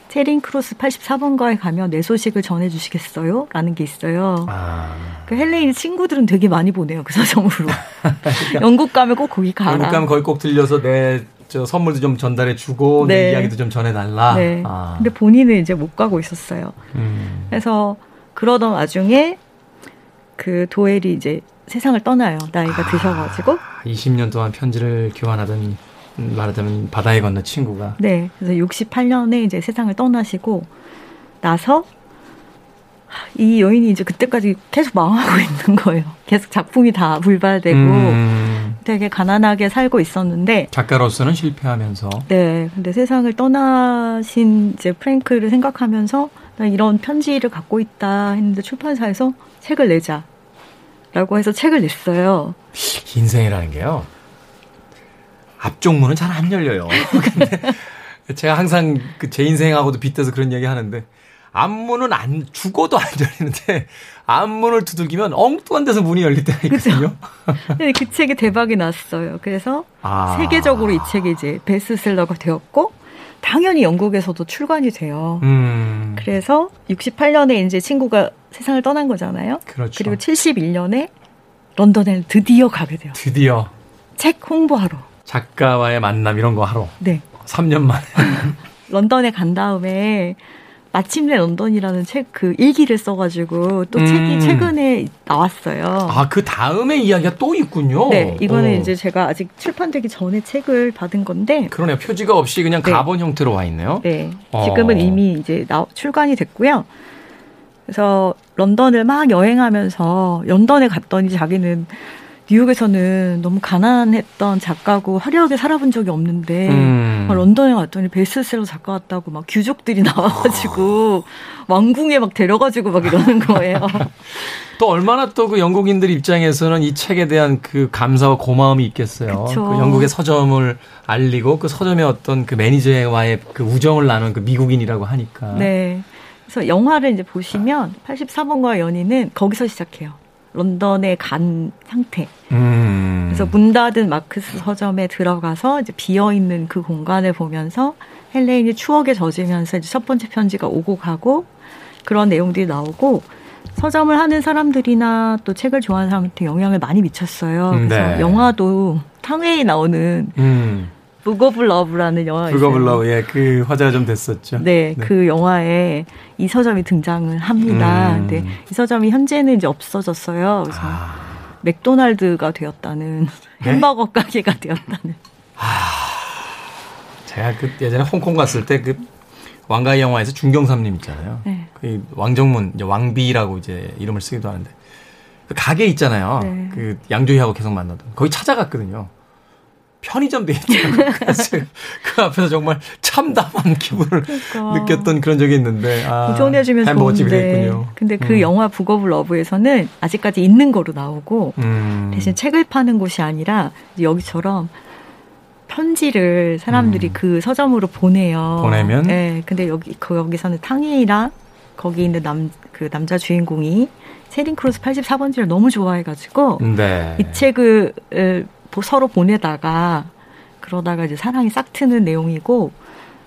채링 크로스 84번가에 가면 내 소식을 전해주시겠어요? 라는 게 있어요. 아. 그 헬레인 친구들은 되게 많이 보내요. 그 서점으로. (laughs) 그러니까 영국 가면 꼭 거기 가라. 영국 가면 거기 꼭 들려서 내 저 선물도 좀 전달해 주고 네. 내 이야기도 좀 전해달라. 네. 아. 근데 본인은 이제 못 가고 있었어요. 음. 그래서 그러던 와중에 그 도엘이 이제 세상을 떠나요. 나이가 아. 드셔가지고. 20년 동안 편지를 교환하던 말하자면 바다에 건너 친구가. 네. 그래서 68년에 이제 세상을 떠나시고 나서 이 여인이 이제 그때까지 계속 망하고 (laughs) 있는 거예요. 계속 작품이 다 불발되고 음. 되게 가난하게 살고 있었는데 작가로서는 실패하면서 네. 근데 세상을 떠나신 이제 프랭크를 생각하면서 나 이런 편지를 갖고 있다 했는데 출판사에서 책을 내자라고 해서 책을 냈어요. 인생이라는 게요. 앞쪽 문은 잘 안 열려요. (laughs) 근데 제가 항상 그 제 인생하고도 빗대서 그런 얘기 하는데 앞문은 안 죽어도 안 열리는데 앞문을 두들기면 엉뚱한 데서 문이 열릴 때가 있거든요. 근데 그 책이 대박이 났어요. 그래서 아. 세계적으로 이 책이 이제 베스트셀러가 되었고 당연히 영국에서도 출간이 돼요. 음. 그래서 68년에 이제 친구가 세상을 떠난 거잖아요. 그렇죠. 그리고 71년에 런던에 드디어 가게 돼요. 드디어 책 홍보하러. 작가와의 만남 이런 거 하러. 네. 3년 만에. (laughs) 런던에 간 다음에 마침내 런던이라는 책 그 일기를 써가지고 또 음. 책이 최근에 나왔어요. 아, 그 다음에 이야기가 또 있군요. 네, 이거는 오. 이제 제가 아직 출판되기 전에 책을 받은 건데. 그러네요. 표지가 없이 그냥 네. 가본 형태로 와 있네요. 네. 어. 지금은 이미 이제 나, 출간이 됐고요. 그래서 런던을 막 여행하면서 런던에 갔더니 자기는 뉴욕에서는 너무 가난했던 작가고 화려하게 살아본 적이 없는데 음. 런던에 갔더니 베스트셀러 작가 같다고 막 귀족들이 (laughs) 나와가지고 왕궁에 막 데려가지고 막 이러는 거예요. (laughs) 또 얼마나 또 그 영국인들 입장에서는 이 책에 대한 그 감사와 고마움이 있겠어요. 그쵸. 그 영국의 서점을 알리고 그 서점의 어떤 그 매니저와의 그 우정을 나눈 그 미국인이라고 하니까. 네. 그래서 영화를 이제 보시면 84번과 연인은 거기서 시작해요. 런던에 간 상태. 음. 그래서 문 닫은 마크스 서점에 들어가서 이제 비어 있는 그 공간을 보면서 헬레인이 추억에 젖으면서 이제 첫 번째 편지가 오고 가고 그런 내용들이 나오고 서점을 하는 사람들이나 또 책을 좋아하는 사람한테 영향을 많이 미쳤어요. 그래서 네. 영화도 탕웨이 나오는 음. Book of Love라는 영화가 있어요. Book of Love, 예, 그 화제가 좀 됐었죠. 네, 네, 그 영화에 이 서점이 등장을 합니다. 음. 근데 이 서점이 현재는 이제 없어졌어요. 그래서 아. 맥도날드가 되었다는 네? 햄버거 가게가 되었다는. 아. 제가 그 예전에 홍콩 갔을 때 그 왕가의 영화에서 중경삼님 있잖아요. 네. 그 왕정문 이제 왕비라고 이제 이름을 쓰기도 하는데 그 가게 있잖아요. 네. 그 양조희하고 계속 만나던 거기 찾아갔거든요. 편의점. 그래서 (laughs) 그 앞에서 정말 참담한 기분을 그러니까. 느꼈던 그런 적이 있는데 아, 보존해주면 좋은데 근데 그 음. 영화 북어블 러브에서는 아직까지 있는 거로 나오고 음. 대신 책을 파는 곳이 아니라 여기처럼 편지를 사람들이 음. 그 서점으로 보내요. 보내면? 네. 근데 여기 그 여기서는 탕웨이랑 거기 있는 남 그 남자 주인공이 채링 크로스 84번지를 너무 좋아해가지고 네. 이 책을 서로 보내다가 그러다가 이제 사랑이 싹 트는 내용이고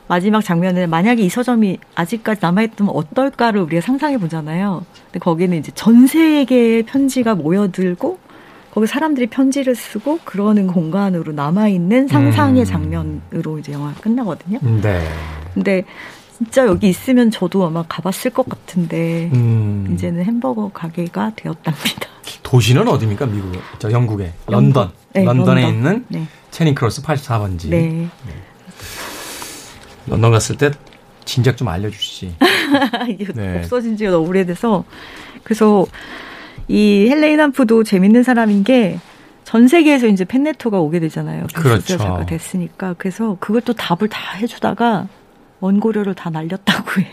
마지막 장면은 만약에 이 서점이 아직까지 남아있다면 어떨까를 우리가 상상해 보잖아요. 근데 거기는 이제 전 세계의 편지가 모여들고 거기 사람들이 편지를 쓰고 그러는 공간으로 남아있는 상상의 음. 장면으로 이제 영화가 끝나거든요. 네. 근데 진짜 여기 있으면 저도 아마 가봤을 것 같은데 음. 이제는 햄버거 가게가 되었답니다. 도시는 어디입니까? 미국, 저 영국의 런던. 네, 런던에 런던. 있는 네. 채링 크로스 84번지. 네. 네. 런던 갔을 때 진작 좀 알려주시지. (laughs) 이게 네. 없어진 지가 너무 오래돼서 그래서 이 헬렌 한프도 재밌는 사람인 게 전 세계에서 이제 팬레터가 오게 되잖아요. 그렇죠. 됐으니까 그래서 그걸 또 답을 다 해주다가 원고료를 다 날렸다고 해요.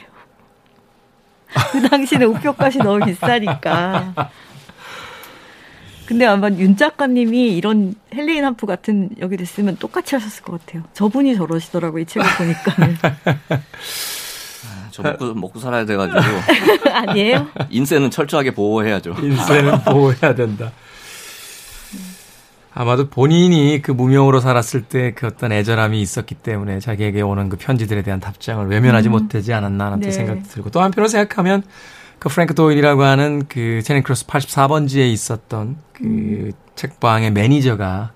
그 당시는 우표값이 너무 비싸니까. 근데 아마 윤 작가님이 이런 헬렌 한프 같은 여기 됐으면 똑같이 하셨을 것 같아요. 저분이 저러시더라고 이 책을 보니까는. 아, 저 먹고, 먹고 살아야 돼가지고. (laughs) 아니에요? 인세는 철저하게 보호해야죠. 인쇄는 보호해야 된다. 아마도 본인이 그 무명으로 살았을 때 그 어떤 애절함이 있었기 때문에 자기에게 오는 그 편지들에 대한 답장을 외면하지 음. 못하지 않았나 하는 네. 또 생각도 들고 또 한편으로 생각하면 그 프랭크 도엘이라고 하는 그 채링 크로스 84번지에 있었던 그 음. 책방의 매니저가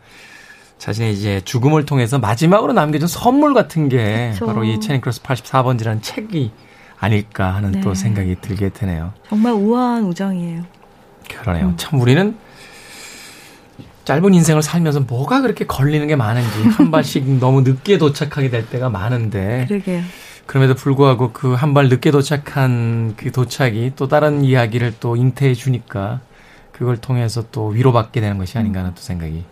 자신의 이제 죽음을 통해서 마지막으로 남겨준 선물 같은 게 그쵸. 바로 이 채링 크로스 84번지라는 책이 아닐까 하는 네. 또 생각이 들게 되네요. 정말 우아한 우정이에요. 그러네요. 음. 참 우리는 짧은 인생을 살면서 뭐가 그렇게 걸리는 게 많은지 한 발씩 (laughs) 너무 늦게 도착하게 될 때가 많은데 그러게요. 그럼에도 불구하고 그 한 발 늦게 도착한 그 도착이 또 다른 이야기를 또 잉태해 주니까 그걸 통해서 또 위로받게 되는 것이 아닌가 하는 또 생각이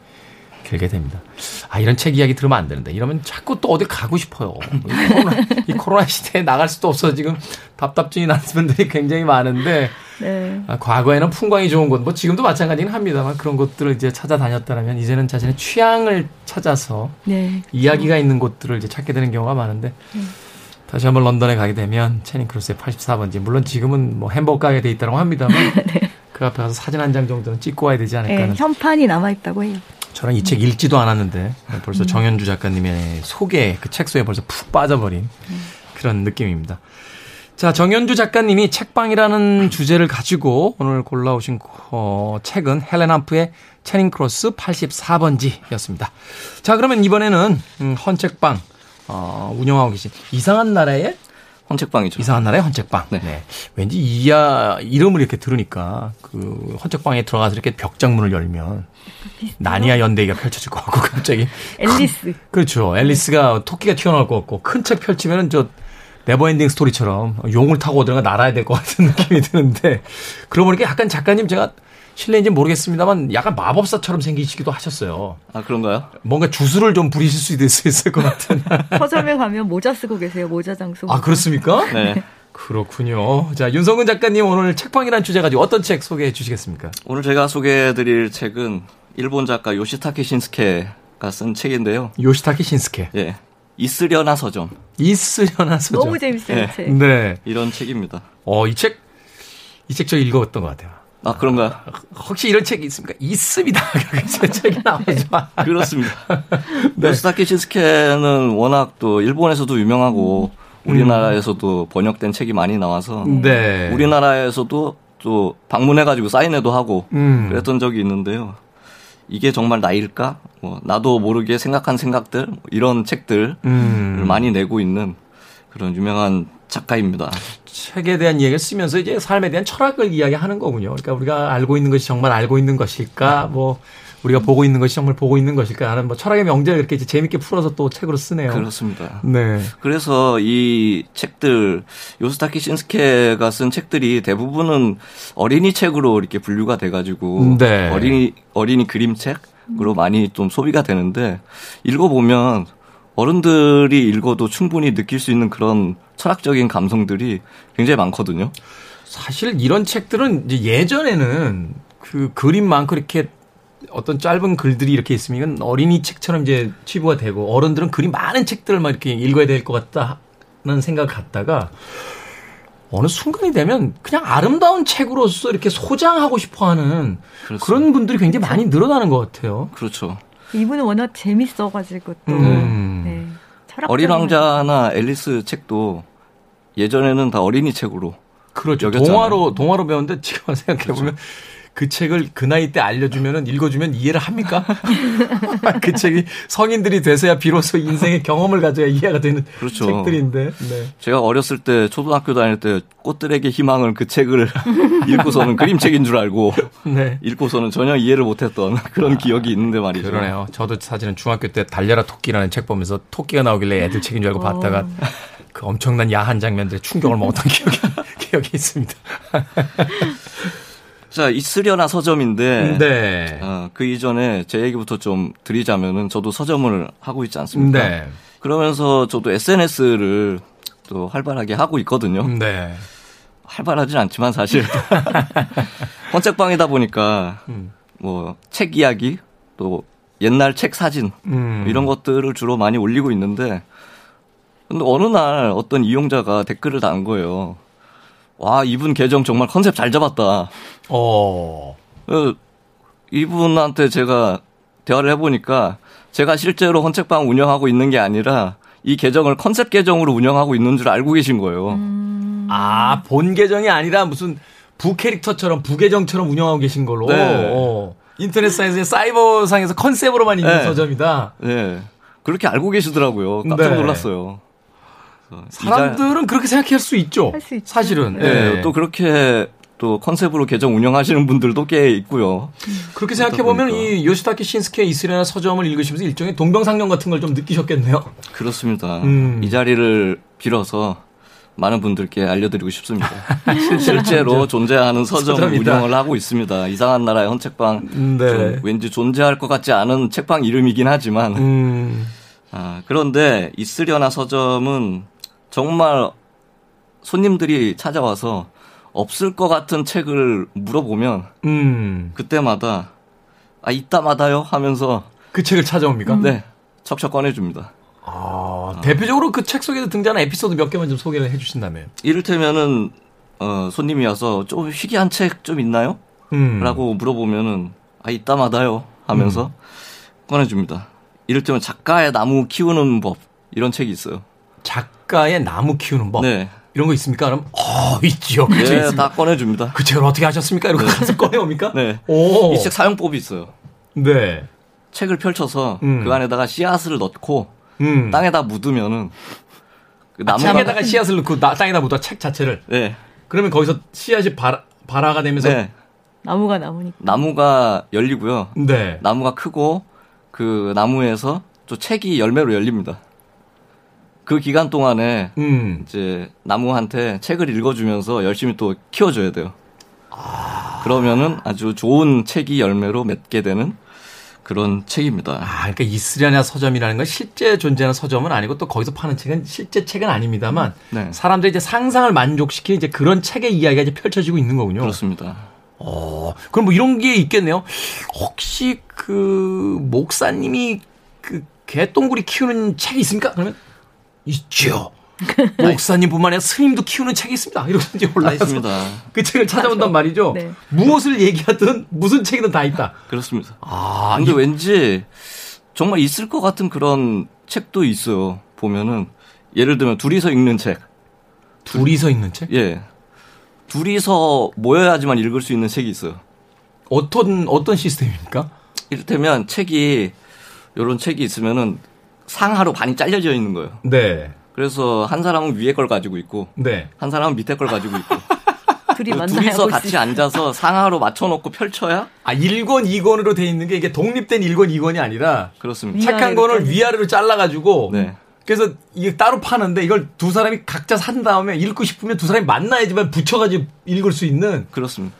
들게 됩니다. 아, 이런 책 이야기 들으면 안 되는데. 이러면 자꾸 또 어디 가고 싶어요. 이 코로나, 이 코로나 시대에 나갈 수도 없어 지금 답답증이 나는 분들이 굉장히 많은데. 네. 아, 과거에는 풍광이 좋은 곳, 뭐 지금도 마찬가지긴 합니다만 그런 곳들을 이제 찾아다녔다면 이제는 자신의 취향을 찾아서 네. 이야기가 있는 곳들을 이제 찾게 되는 경우가 많은데. 네. 다시 한번 런던에 가게 되면 채링 크로스의 84번지 물론 지금은 뭐 햄버거 가게 돼 있다고 합니다만 (laughs) 네. 그 앞에 가서 사진 한 장 정도는 찍고 와야 되지 않을까 하는 네, 현판이 남아 있다고 해요. 저는 이 책 읽지도 않았는데 벌써 음. 정현주 작가님의 소개 그 책소에 벌써 푹 빠져버린 그런 느낌입니다. 자, 정현주 작가님이 책방이라는 주제를 가지고 오늘 골라오신 어, 책은 헬렌 한프의 채링 크로스 84번지였습니다. 자, 그러면 이번에는 음, 헌책방 어, 운영하고 계신 이상한 나라의 헌책방이죠. 이상한 나라의 헌책방. 네. 네. 왠지 이야 이름을 이렇게 들으니까 그 헌책방에 들어가서 이렇게 벽장문을 열면 (laughs) 나니아 연대기가 펼쳐질 것 같고 갑자기 앨리스. 그렇죠. 앨리스가 토끼가 튀어나올 것 같고 큰 책 펼치면은 저 Neverending Story처럼 용을 타고 어디가 날아야 될 것 같은 (laughs) 느낌이 드는데 그러고 보니까 약간 작가님 제가 실례인지 모르겠습니다만 약간 마법사처럼 생기시기도 하셨어요. 아 그런가요? 뭔가 주술을 좀 부리실 수도 있을 것 같은. (laughs) 서점에 가면 모자 쓰고 계세요. 모자 장수. 아 그렇습니까? 네. 그렇군요. 자 윤성근 작가님 오늘 책방이라는 주제 가지고 어떤 책 소개해 주시겠습니까? 오늘 제가 소개해드릴 책은 일본 작가 요시타케 신스케가 쓴 책인데요. 요시타케 신스케. 예. 있으려나 서점. 있으려나 서점. 너무 재밌어요, 네. 책. 네. 이런 책입니다. 어, 이 책, 이 책 저 읽어봤던 것 같아요. 아, 그런가요? (laughs) 혹시 이런 책이 있습니까? 있습니다. (laughs) 제 책이 나오죠. 그렇습니다. (laughs) 네. 요스타케 신스케는 워낙 또 일본에서도 유명하고 우리나라에서도 음. 번역된 책이 많이 나와서 네. 우리나라에서도 또 방문해가지고 사인회도 하고 음. 그랬던 적이 있는데요. 이게 정말 나일까? 뭐 나도 모르게 생각한 생각들 뭐 이런 책들을 음. 많이 내고 있는 그런 유명한 작가입니다. 책에 대한 이야기를 쓰면서 이제 삶에 대한 철학을 이야기하는 거군요. 그러니까 우리가 알고 있는 것이 정말 알고 있는 것일까? 뭐 우리가 보고 있는 것이 정말 보고 있는 것일까 하는 뭐 철학의 명제를 이렇게 재밌게 풀어서 또 책으로 쓰네요. 그렇습니다. 네. 그래서 이 책들 요스타키 신스케가 쓴 책들이 대부분은 어린이 책으로 이렇게 분류가 돼 가지고 네. 어린이 어린이 그림책으로 많이 좀 소비가 되는데 읽어 보면 어른들이 읽어도 충분히 느낄 수 있는 그런 철학적인 감성들이 굉장히 많거든요. 사실 이런 책들은 이제 예전에는 그 그림 많고 이렇게 어떤 짧은 글들이 이렇게 있으면 어린이 책처럼 이제 취부가 되고 어른들은 그림 많은 책들을 막 이렇게 읽어야 될 것 같다는 생각을 갖다가 어느 순간이 되면 그냥 아름다운 책으로서 이렇게 소장하고 싶어 하는 그런 분들이 굉장히 많이 늘어나는 것 같아요. 그렇죠. 이분은 워낙 재밌어가지고 또 음. 네. 어린 왕자나 앨리스 책도 예전에는 다 어린이 책으로 그렇죠. 여겼잖아요. 동화로 동화로 배웠는데 지금 생각해 보면 그렇죠. 그 책을 그 나이 때 알려주면은 읽어주면 이해를 합니까? (laughs) 그 책이 성인들이 돼서야 비로소 인생의 경험을 가져야 이해가 되는 그렇죠. 책들인데. 네. 제가 어렸을 때 초등학교 다닐 때 꽃들에게 희망을 그 책을 (laughs) 읽고서는 그림책인 줄 알고 네. 읽고서는 전혀 이해를 못했던 그런 기억이 있는데 말이죠. 그러네요. 저도 사실은 중학교 때 달려라 토끼라는 책 보면서 토끼가 나오길래 애들 책인 줄 알고 봤다가 어. 그 엄청난 야한 장면들에 충격을 먹었던 (laughs) 기억이, 기억이 있습니다. 자, 있으려나 서점인데, 네. 어, 그 이전에 제 얘기부터 좀 드리자면은 저도 서점을 하고 있지 않습니까? 네. 그러면서 저도 SNS를 또 활발하게 하고 있거든요. 네. 활발하진 않지만 사실. (laughs) 헌책방이다 보니까, 음. 뭐, 책 이야기, 또 옛날 책 사진, 음. 이런 것들을 주로 많이 올리고 있는데, 근데 어느 날 어떤 이용자가 댓글을 단 거예요. 와, 이분 계정 정말 컨셉 잘 잡았다. 어. 어 이분한테 제가 대화를 해보니까 제가 실제로 헌책방 운영하고 있는 게 아니라 이 계정을 컨셉 계정으로 운영하고 있는 줄 알고 계신 거예요. 음... 아, 본 계정이 아니라 무슨 부캐릭터처럼 부계정처럼 운영하고 계신 걸로. 네. 어. 인터넷상에서 사이버상에서 컨셉으로만 있는 네. 서점이다. 네. 그렇게 알고 계시더라고요. 깜짝 네. 놀랐어요. 사람들은 그렇게 생각할 수 있죠. 수 사실은. 네. 네. 또 그렇게 또 컨셉으로 계정 운영하시는 분들도 꽤 있고요. 그렇게 생각해 보면 이 요시타키 신스케 이스레나 서점을 읽으시면서 일종의 동병상련 같은 걸 좀 느끼셨겠네요. 그렇습니다. 음. 이 자리를 빌어서 많은 분들께 알려드리고 싶습니다. (laughs) 실제로 존재하는 서점 서점이다. 운영을 하고 있습니다. 이상한 나라의 헌책방 네. 왠지 존재할 것 같지 않은 책방 이름이긴 하지만 음. 아, 그런데 이스려나 서점은 정말 손님들이 찾아와서 없을 것 같은 책을 물어보면 음. 그때마다 아 이따마다요 하면서 그 책을 찾아옵니까? 네, 척척 꺼내줍니다. 아, 대표적으로 그 책 속에서 등장하는 에피소드 몇 개만 좀 소개를 해주신다면. 이를테면은 어, 손님이 와서 좀 희귀한 책 좀 있나요? 음. 라고 물어보면은 아 이따마다요 하면서 음. 꺼내줍니다. 이를테면 작가의 나무 키우는 법 이런 책이 있어요. 작 가의 나무 키우는 법. 네. 이런 거 있습니까? 그럼 어 있지요. 그 네, 다 꺼내줍니다. 그 책을 어떻게 하셨습니까? 이러고 네. 가서 꺼내옵니까? 네. 이 책 사용법이 있어요. 네. 책을 펼쳐서 음. 그 안에다가 씨앗을 넣고 음. 땅에다 묻으면은 그 나무가 아, 책에다가 씨앗을 넣고 나, 땅에다 묻어 책 자체를. 네. 그러면 거기서 씨앗이 발, 발화가 되면서 네. 나무가 나무니까. 나무가 열리고요. 네. 나무가 크고 그 나무에서 또 책이 열매로 열립니다. 그 기간 동안에 음. 이제 나무한테 책을 읽어주면서 열심히 또 키워줘야 돼요. 아. 그러면은 아주 좋은 책이 열매로 맺게 되는 그런 책입니다. 아, 그러니까 이스라냐 서점이라는 건 실제 존재하는 서점은 아니고 또 거기서 파는 책은 실제 책은 아닙니다만 네. 사람들이 이제 상상을 만족시키는 이제 그런 책의 이야기가 이제 펼쳐지고 있는 거군요. 그렇습니다. 어, 그럼 뭐 이런 게 있겠네요. 혹시 그 목사님이 그 개똥구리 키우는 책이 있습니까? 그러면 있죠. (laughs) 목사님뿐만 아니라 스님도 키우는 책이 있습니다. 이런 게 올라 있습니다. 그 책을 찾아본단 말이죠. 네. 무엇을 얘기하든 무슨 책이든 다 있다. 그렇습니다. 아, 근데 이... 왠지 정말 있을 것 같은 그런 책도 있어요. 보면은 예를 들면 둘이서 읽는 책. 둘이서 읽는 책? 예. 둘이서 모여야지만 읽을 수 있는 책이 있어요. 어떤 어떤 시스템입니까? 이를테면 책이 이런 책이 있으면은 상하로 반이 잘려져 있는 거예요. 네. 그래서 한 사람은 위에 걸 가지고 있고, 네. 한 사람은 밑에 걸 가지고 있고. (laughs) 둘이 둘이서 같이 앉아서 상하로 맞춰놓고 펼쳐야? 아, 1권, 2권으로 돼 있는 게 이게 독립된 1권, 2권이 아니라. 그렇습니다. 착한 권을 위아래로 잘라가지고. 네. 그래서 이게 따로 파는데 이걸 두 사람이 각자 산 다음에 읽고 싶으면 두 사람이 만나야지만 붙여가지고 읽을 수 있는. 그렇습니다.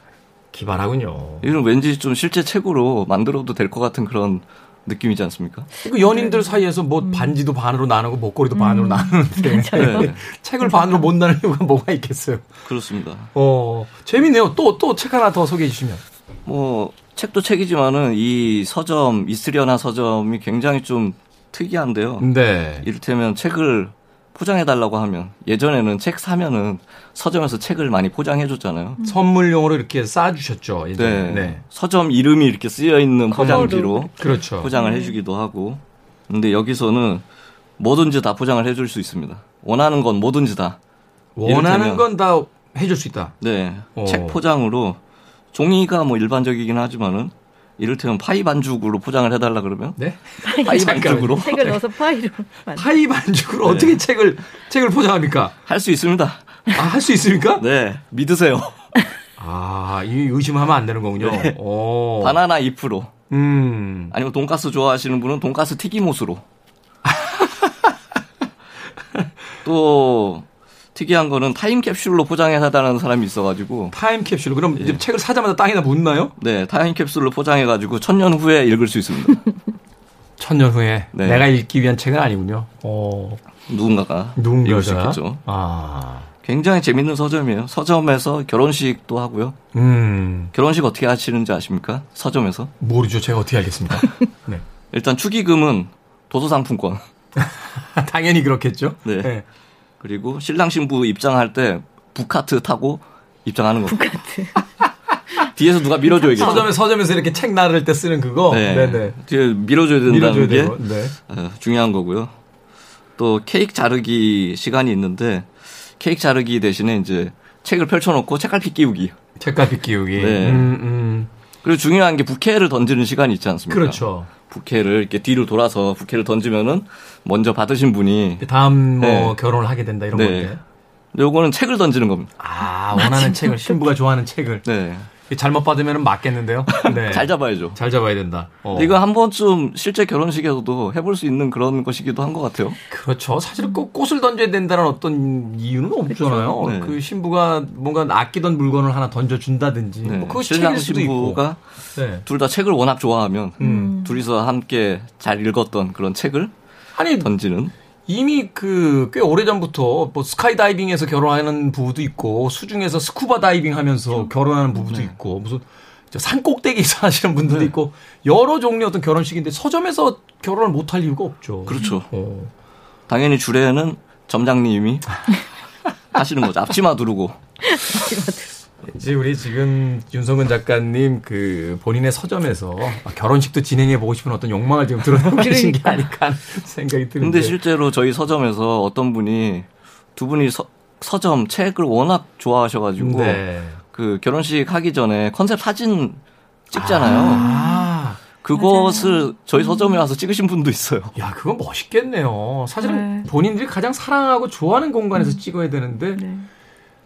기발하군요. 이건 왠지 좀 실제 책으로 만들어도 될 것 같은 그런 느낌이지 않습니까? 그 연인들 사이에서 뭐 음. 반지도 반으로 나누고 목걸이도 음. 반으로 나누는데 네. 책을 반으로 못 나눌 이유가 뭐가 있겠어요? 그렇습니다. 어 재밌네요. 또 또 책 하나 더 소개해 주시면. 뭐 책도 책이지만은 이 서점 이스리어나 서점이 굉장히 좀 특이한데요. 네. 이를테면 책을 포장해달라고 하면 예전에는 책 사면은 서점에서 책을 많이 포장해줬잖아요. 음. 선물용으로 이렇게 쌓아주셨죠. 네. 네. 서점 이름이 이렇게 쓰여 있는 포장지로 그렇죠. 포장을 네. 해주기도 하고. 근데 여기서는 뭐든지 다 포장을 해줄 수 있습니다. 원하는 건 뭐든지 다. 원하는 건 다 해줄 수 있다. 네. 오. 책 포장으로 종이가 뭐 일반적이긴 하지만은 이를테면 파이 반죽으로 포장을 해달라 그러면 네? 파이 반죽으로 책을 넣어서 파이로 파이 반죽으로 네. 어떻게 책을 책을 포장합니까? 할 수 있습니다. 아 할 수 있습니까? (laughs) 네 믿으세요. 아, 이 의심하면 안 되는 거군요. 네. 오. 바나나 잎으로. 음. 아니면 돈가스 좋아하시는 분은 돈가스 튀김옷으로. (laughs) 또 특이한 거는 타임캡슐로 포장해달라는 사람이 있어가지고 타임캡슐 그럼 예. 책을 사자마자 땅에다 묻나요? 네 타임캡슐로 포장해가지고 천년 후에 읽을 수 있습니다. (laughs) 천년 후에 네. 내가 읽기 위한 책은 아니군요. 어. 누군가가 누군가가 읽을 수 있겠죠. 아. 굉장히 재밌는 서점이에요. 서점에서 결혼식도 하고요. 음. 결혼식 어떻게 하시는지 아십니까? 서점에서? 모르죠. 제가 어떻게 알겠습니까? (laughs) 네. 일단 축의금은 도서상품권. (laughs) 당연히 그렇겠죠. 네. 네. 그리고 신랑 신부 입장할 때 북카트 타고 입장하는 거. 북카트. (laughs) 뒤에서 누가 밀어줘야겠죠. 서점에 서점에서 이렇게 책 나를 때 쓰는 그거. 네. 네네. 뒤에 밀어줘야 된다는 밀어줘야 게 네. 어, 중요한 거고요. 또 케이크 자르기 시간이 있는데 케이크 자르기 대신에 이제 책을 펼쳐놓고 책갈피 끼우기. 책갈피 끼우기. 네. 음, 음. 그리고 중요한 게 부케를 던지는 시간이 있지 않습니까? 그렇죠. 부케를 이렇게 뒤로 돌아서 부케를 던지면은 먼저 받으신 분이 다음 뭐 네. 결혼을 하게 된다 이런 네. 건데. 요거는 책을 던지는 겁니다. 아, 원하는 (laughs) 책을 신부가 좋아하는 책을. 네. 잘못 받으면 맞겠는데요? (laughs) 네. 잘 잡아야죠. 잘 잡아야 된다. 어. 이거 한 번쯤 실제 결혼식에서도 해볼 수 있는 그런 것이기도 한 것 같아요. 그렇죠. 사실 꼭 꽃을 던져야 된다는 어떤 이유는 없잖아요. 네. 그 신부가 뭔가 아끼던 물건을 하나 던져준다든지. 네. 뭐 그거 책일 수도 신부가 네. 둘다 책을 워낙 좋아하면 음. 둘이서 함께 잘 읽었던 그런 책을 아니, 던지는. 이미 그 꽤 오래 전부터 뭐 스카이 다이빙에서 결혼하는 부부도 있고 수중에서 스쿠버 다이빙 하면서 그렇죠. 결혼하는 부부도 네. 있고 무슨 산 꼭대기에서 하시는 (laughs) 분들도 네. 있고 여러 종류의 어떤 결혼식인데 서점에서 결혼을 못 할 이유가 없죠. 그렇죠. 어. 당연히 주례는 점장님이 (laughs) 하시는 거죠. 앞치마 두르고. 앞치마 두르고. 이제 우리 지금 윤성근 작가님 그 본인의 서점에서 결혼식도 진행해 보고 싶은 어떤 욕망을 지금 드러내고 계신 게 아닐까 하는 생각이 드는데. 근데 실제로 저희 서점에서 어떤 분이 두 분이 서, 서점 책을 워낙 좋아하셔가지고 네. 그 결혼식 하기 전에 컨셉 사진 찍잖아요. 아. 그것을 맞아요. 저희 서점에 와서 찍으신 분도 있어요. 야, 그건 멋있겠네요. 사실은 네. 본인들이 가장 사랑하고 좋아하는 공간에서 음. 찍어야 되는데 네.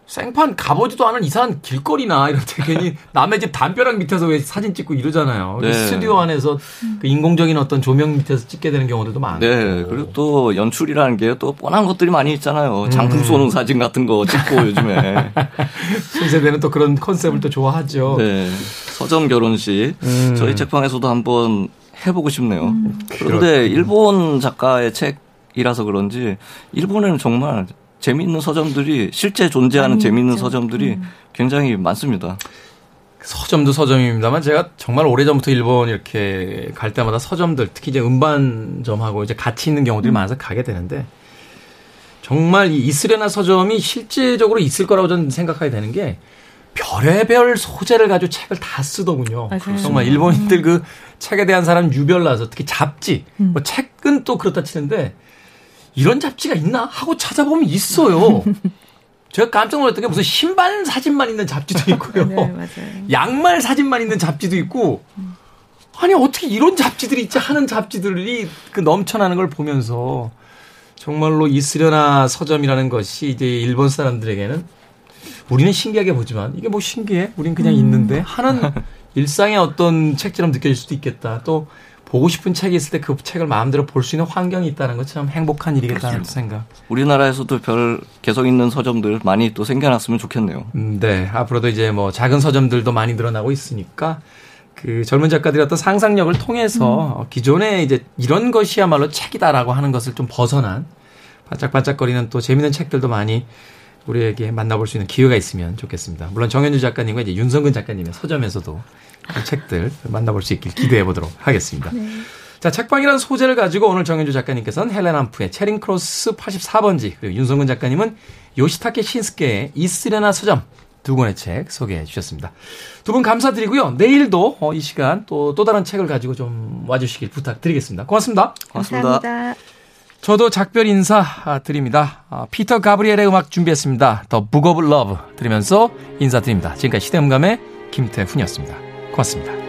생판 가보지도 않은 이상한 길거리나 이런 데 괜히 (laughs) 남의 집 담벼락 밑에서 왜 사진 찍고 이러잖아요. 네. 스튜디오 안에서 그 인공적인 어떤 조명 밑에서 찍게 되는 경우들도 많고. 네. 그리고 또 연출이라는 게 또 뻔한 것들이 많이 있잖아요. 장풍 음. 쏘는 사진 같은 거 찍고 (laughs) 요즘에. 신세대는 또 그런 컨셉을 또 좋아하죠. 네. 서점 결혼식. 음. 저희 책방에서도 한번 해보고 싶네요. 음. 그런데 일본 작가의 책이라서 그런지 일본에는 정말 재미있는 서점들이 실제 존재하는 재미있는 있죠. 서점들이 음. 굉장히 많습니다. 서점도 서점입니다만 제가 정말 오래전부터 일본 이렇게 갈 때마다 서점들 특히 이제 음반점하고 이제 같이 있는 경우들이 음. 많아서 가게 되는데 정말 이 이스레나 서점이 실제적으로 있을 거라고 저는 생각하게 되는 게 별의별 소재를 가지고 책을 다 쓰더군요. 맞아요. 정말 일본인들 그 책에 대한 사람 유별나서 특히 잡지, 음. 뭐 책은 또 그렇다 치는데 이런 잡지가 있나 하고 찾아보면 있어요. (laughs) 제가 깜짝 놀랐던 게 무슨 신발 사진만 있는 잡지도 (laughs) 있고요. 네, 양말 사진만 있는 잡지도 있고 아니 어떻게 이런 잡지들이 있지 하는 잡지들이 그 넘쳐나는 걸 보면서 정말로 있으려나 서점이라는 것이 이제 일본 사람들에게는 우리는 신기하게 보지만 이게 뭐 신기해? 우린 그냥 음. 있는데 하는 (laughs) 일상의 어떤 책처럼 느껴질 수도 있겠다. 또 보고 싶은 책이 있을 때 그 책을 마음대로 볼 수 있는 환경이 있다는 것 참 행복한 일이겠다는 그렇죠. 생각. 우리나라에서도 별 개성 있는 서점들 많이 또 생겨났으면 좋겠네요. 음, 네. 앞으로도 이제 뭐 작은 서점들도 많이 늘어나고 있으니까 그 젊은 작가들의 어떤 상상력을 통해서 음. 기존에 이제 이런 것이야말로 책이다라고 하는 것을 좀 벗어난 반짝반짝거리는 또 재미있는 책들도 많이 우리에게 만나볼 수 있는 기회가 있으면 좋겠습니다. 물론 정현주 작가님과 이제 윤성근 작가님의 서점에서도 그 책들 만나볼 수 있길 기대해 보도록 하겠습니다. 네. 자, 책방이라는 소재를 가지고 오늘 정현주 작가님께서는 헬렌 한프의 채링 크로스 84번지 그리고 윤성근 작가님은 요시타케 신스케의 있으려나 서점 두 권의 책 소개해 주셨습니다. 두 분 감사드리고요. 내일도 어, 이 시간 또, 또 다른 책을 가지고 좀 와주시길 부탁드리겠습니다. 고맙습니다. 고맙습니다. 감사합니다. 저도 작별 인사 드립니다. 아, 피터 가브리엘의 음악 준비했습니다. The Book of Love 들으면서 인사드립니다. 지금까지 시대음감의 김태훈이었습니다. 고맙습니다.